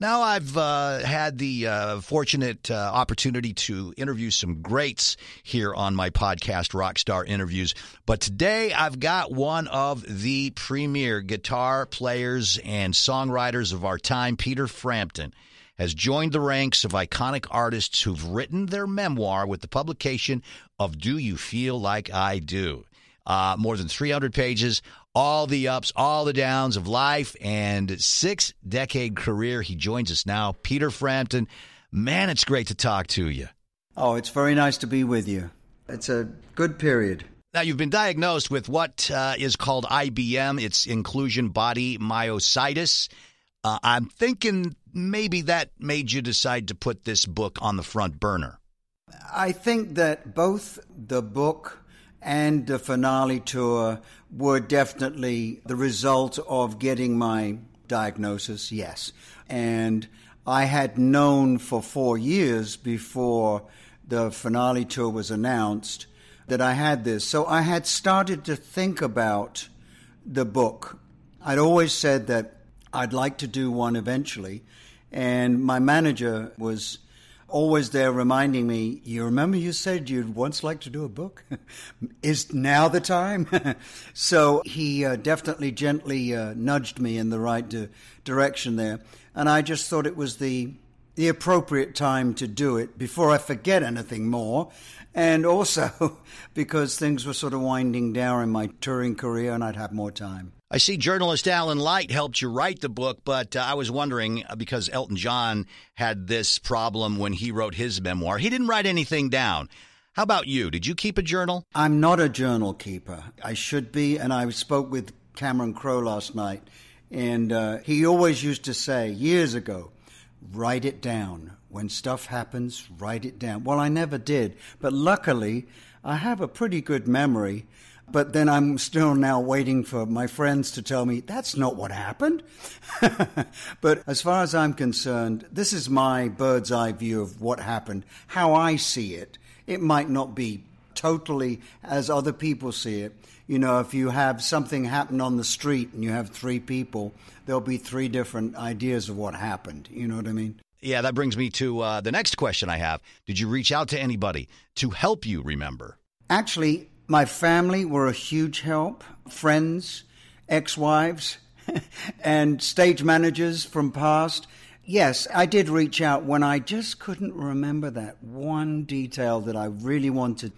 Now, I've uh, had the uh, fortunate uh, opportunity to interview some greats here on my podcast, Rockstar Interviews. But today, I've got one of the premier guitar players and songwriters of our time, Peter Frampton, has joined the ranks of iconic artists who've written their memoir with the publication of Do You Feel Like I Do? Uh, more than 300 pages, all the ups, all the downs of life, and six decade career. He joins us now. Peter Frampton. Man, it's great to talk to you. Oh, it's very nice to be with you. It's a good period. Now, you've been diagnosed with what uh, is called IBM, it's inclusion body myositis. Uh, I'm thinking maybe that made you decide to put this book on the front burner. I think that both the book and the finale tour were definitely the result of getting my diagnosis, yes. And I had known for four years before the finale tour was announced that I had this. So I had started to think about the book. I'd always said that I'd like to do one eventually. And my manager was always there reminding me, you remember you said you'd once like to do a book? Is now the time? so he uh, definitely gently uh, nudged me in the right di- direction there. And I just thought it was the, the appropriate time to do it before I forget anything more. And also because things were sort of winding down in my touring career and I'd have more time. I see journalist Alan Light helped you write the book, but uh, I was wondering uh, because Elton John had this problem when he wrote his memoir. He didn't write anything down. How about you? Did you keep a journal? I'm not a journal keeper. I should be, and I spoke with Cameron Crowe last night, and uh, he always used to say years ago, write it down. When stuff happens, write it down. Well, I never did, but luckily, I have a pretty good memory but then I'm still now waiting for my friends to tell me that's not what happened. but as far as I'm concerned, this is my bird's eye view of what happened, how I see it. It might not be totally as other people see it. You know, if you have something happen on the street and you have three people, there'll be three different ideas of what happened. You know what I mean? Yeah, that brings me to uh, the next question I have. Did you reach out to anybody to help you remember? Actually, my family were a huge help, friends, ex wives, and stage managers from past. Yes, I did reach out when I just couldn't remember that one detail that I really wanted.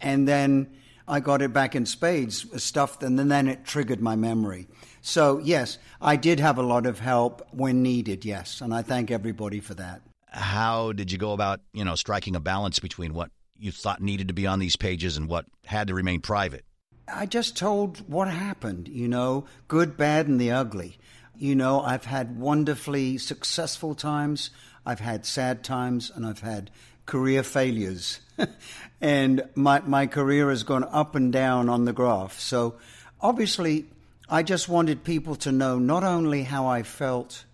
And then I got it back in spades, uh, stuff, and then it triggered my memory. So, yes, I did have a lot of help when needed, yes, and I thank everybody for that. How did you go about, you know, striking a balance between what you thought needed to be on these pages and what had to remain private? I just told what happened, you know, good, bad, and the ugly. You know, I've had wonderfully successful times, I've had sad times, and I've had career failures. and my, my career has gone up and down on the graph. So obviously, I just wanted people to know not only how I felt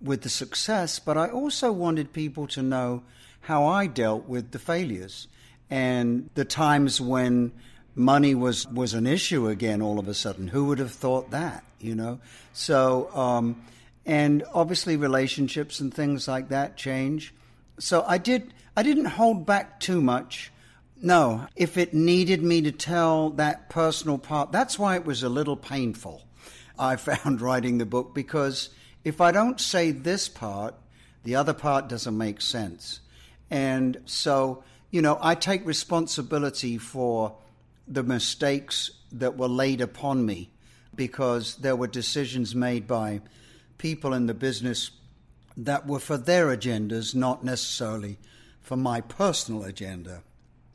with the success, but I also wanted people to know how I dealt with the failures and the times when money was, was an issue again all of a sudden. Who would have thought that, you know? So, um, and obviously relationships and things like that change. So I did, I didn't hold back too much. No, if it needed me to tell that personal part, that's why it was a little painful. I found writing the book because if I don't say this part, the other part doesn't make sense. And so, you know, I take responsibility for the mistakes that were laid upon me because there were decisions made by people in the business that were for their agendas, not necessarily for my personal agenda.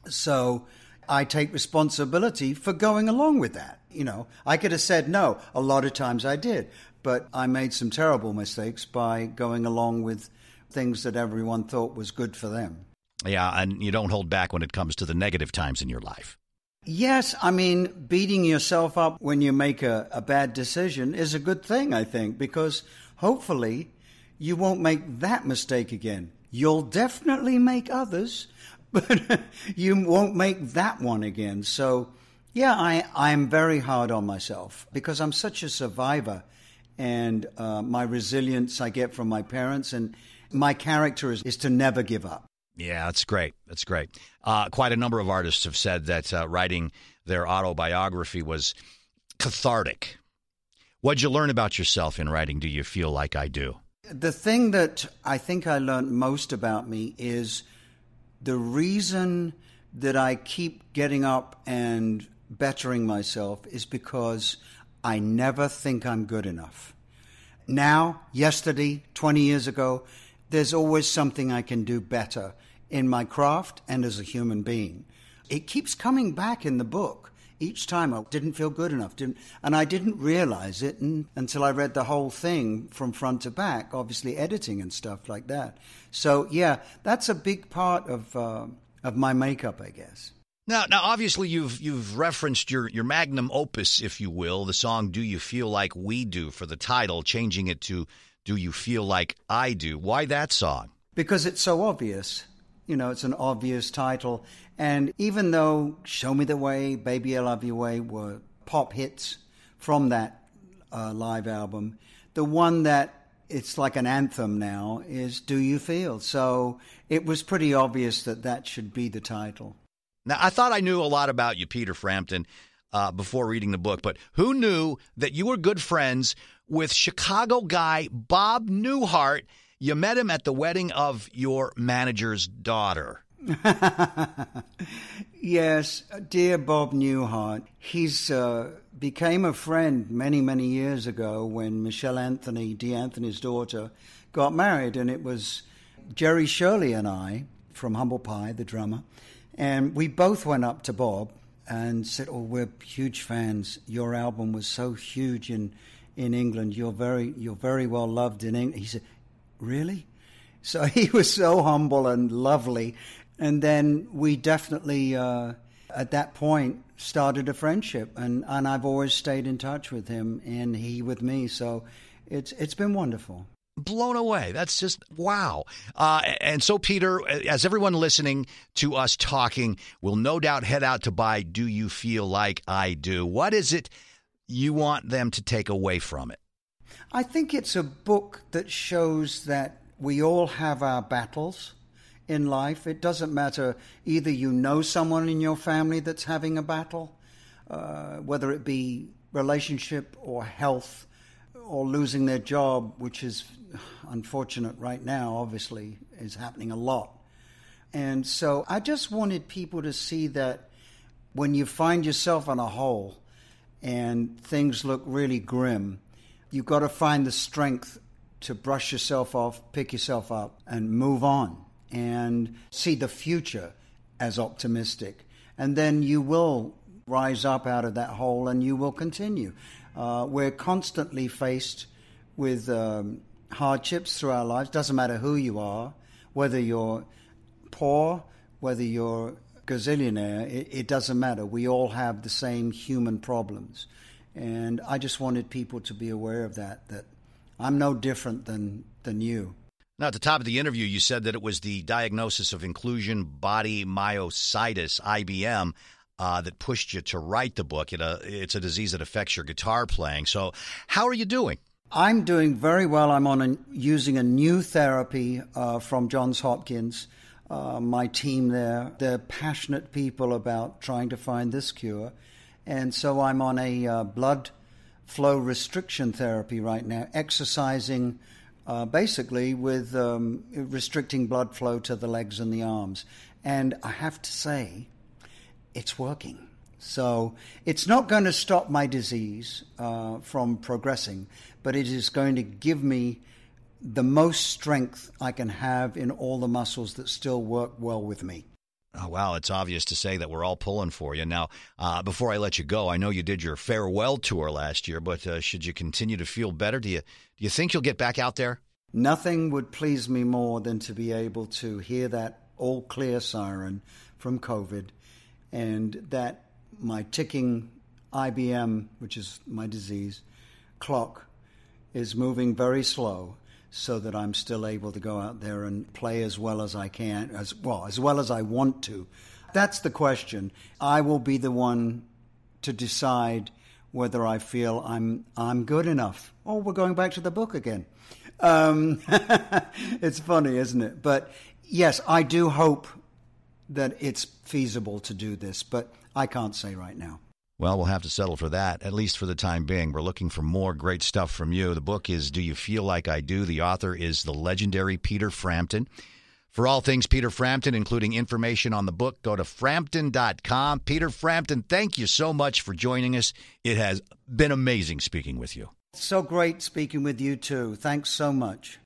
So I take responsibility for going along with that. You know, I could have said no. A lot of times I did, but I made some terrible mistakes by going along with things that everyone thought was good for them. Yeah, and you don't hold back when it comes to the negative times in your life. Yes, I mean, beating yourself up when you make a, a bad decision is a good thing, I think, because hopefully you won't make that mistake again. You'll definitely make others, but you won't make that one again. So, yeah, I, I'm very hard on myself because I'm such a survivor and uh, my resilience I get from my parents, and my character is, is to never give up. Yeah, that's great. That's great. Uh, quite a number of artists have said that uh, writing their autobiography was cathartic. What'd you learn about yourself in writing Do You Feel Like I Do? The thing that I think I learned most about me is the reason that I keep getting up and bettering myself is because I never think I'm good enough. Now, yesterday, 20 years ago, there's always something I can do better in my craft and as a human being. It keeps coming back in the book. Each time I didn't feel good enough, didn't, and I didn't realize it and, until I read the whole thing from front to back, obviously editing and stuff like that. So, yeah, that's a big part of, uh, of my makeup, I guess. Now, now, obviously, you've you've referenced your your magnum opus, if you will, the song "Do You Feel Like We Do" for the title, changing it to "Do You Feel Like I Do." Why that song? Because it's so obvious. You know, it's an obvious title, and even though "Show Me the Way," "Baby I Love Your Way" were pop hits from that uh, live album, the one that it's like an anthem now is "Do You Feel." So it was pretty obvious that that should be the title. Now, I thought I knew a lot about you, Peter Frampton, uh, before reading the book, but who knew that you were good friends with Chicago guy Bob Newhart? You met him at the wedding of your manager's daughter. yes, dear Bob Newhart. He's uh, became a friend many, many years ago when Michelle Anthony, Dee Anthony's daughter, got married, and it was Jerry Shirley and I from Humble Pie, the drummer and we both went up to Bob and said, "Oh, we're huge fans. Your album was so huge in in England. You're very you're very well loved in England." He said, "Really?" So he was so humble and lovely, and then we definitely uh, at that point started a friendship, and and I've always stayed in touch with him and he with me. So it's it's been wonderful blown away. That's just wow. Uh, and so, Peter, as everyone listening to us talking will no doubt head out to buy Do You Feel Like I Do? What is it you want them to take away from it? I think it's a book that shows that we all have our battles in life. It doesn't matter either you know someone in your family that's having a battle, uh, whether it be relationship or health or losing their job, which is unfortunate right now, obviously, is happening a lot. And so I just wanted people to see that when you find yourself in a hole and things look really grim, you've got to find the strength to brush yourself off, pick yourself up, and move on and see the future as optimistic. And then you will rise up out of that hole and you will continue. Uh, we're constantly faced with um, hardships through our lives. Doesn't matter who you are, whether you're poor, whether you're gazillionaire, it, it doesn't matter. We all have the same human problems. And I just wanted people to be aware of that, that I'm no different than, than you. Now, at the top of the interview, you said that it was the diagnosis of inclusion body myositis, IBM uh, that pushed you to write the book. It, uh, it's a disease that affects your guitar playing. So, how are you doing? I'm doing very well. I'm on a, using a new therapy uh, from Johns Hopkins. Uh, my team there, they're passionate people about trying to find this cure. And so I'm on a uh, blood flow restriction therapy right now, exercising uh, basically with um, restricting blood flow to the legs and the arms. And I have to say, it's working. So it's not going to stop my disease uh, from progressing, but it is going to give me the most strength I can have in all the muscles that still work well with me. Oh, wow. It's obvious to say that we're all pulling for you. Now, uh, before I let you go, I know you did your farewell tour last year, but uh, should you continue to feel better, do you, do you think you'll get back out there? Nothing would please me more than to be able to hear that all clear siren from COVID and that my ticking IBM, which is my disease, clock is moving very slow so that I'm still able to go out there and play as well as I can, as well, as well as I want to. That's the question. I will be the one to decide whether I feel I'm I'm good enough. Oh, we're going back to the book again. Um, it's funny, isn't it? But yes, I do hope that it's feasible to do this, but I can't say right now. Well, we'll have to settle for that, at least for the time being. We're looking for more great stuff from you. The book is Do You Feel Like I Do? The author is the legendary Peter Frampton. For all things Peter Frampton, including information on the book, go to frampton.com. Peter Frampton, thank you so much for joining us. It has been amazing speaking with you. So great speaking with you, too. Thanks so much.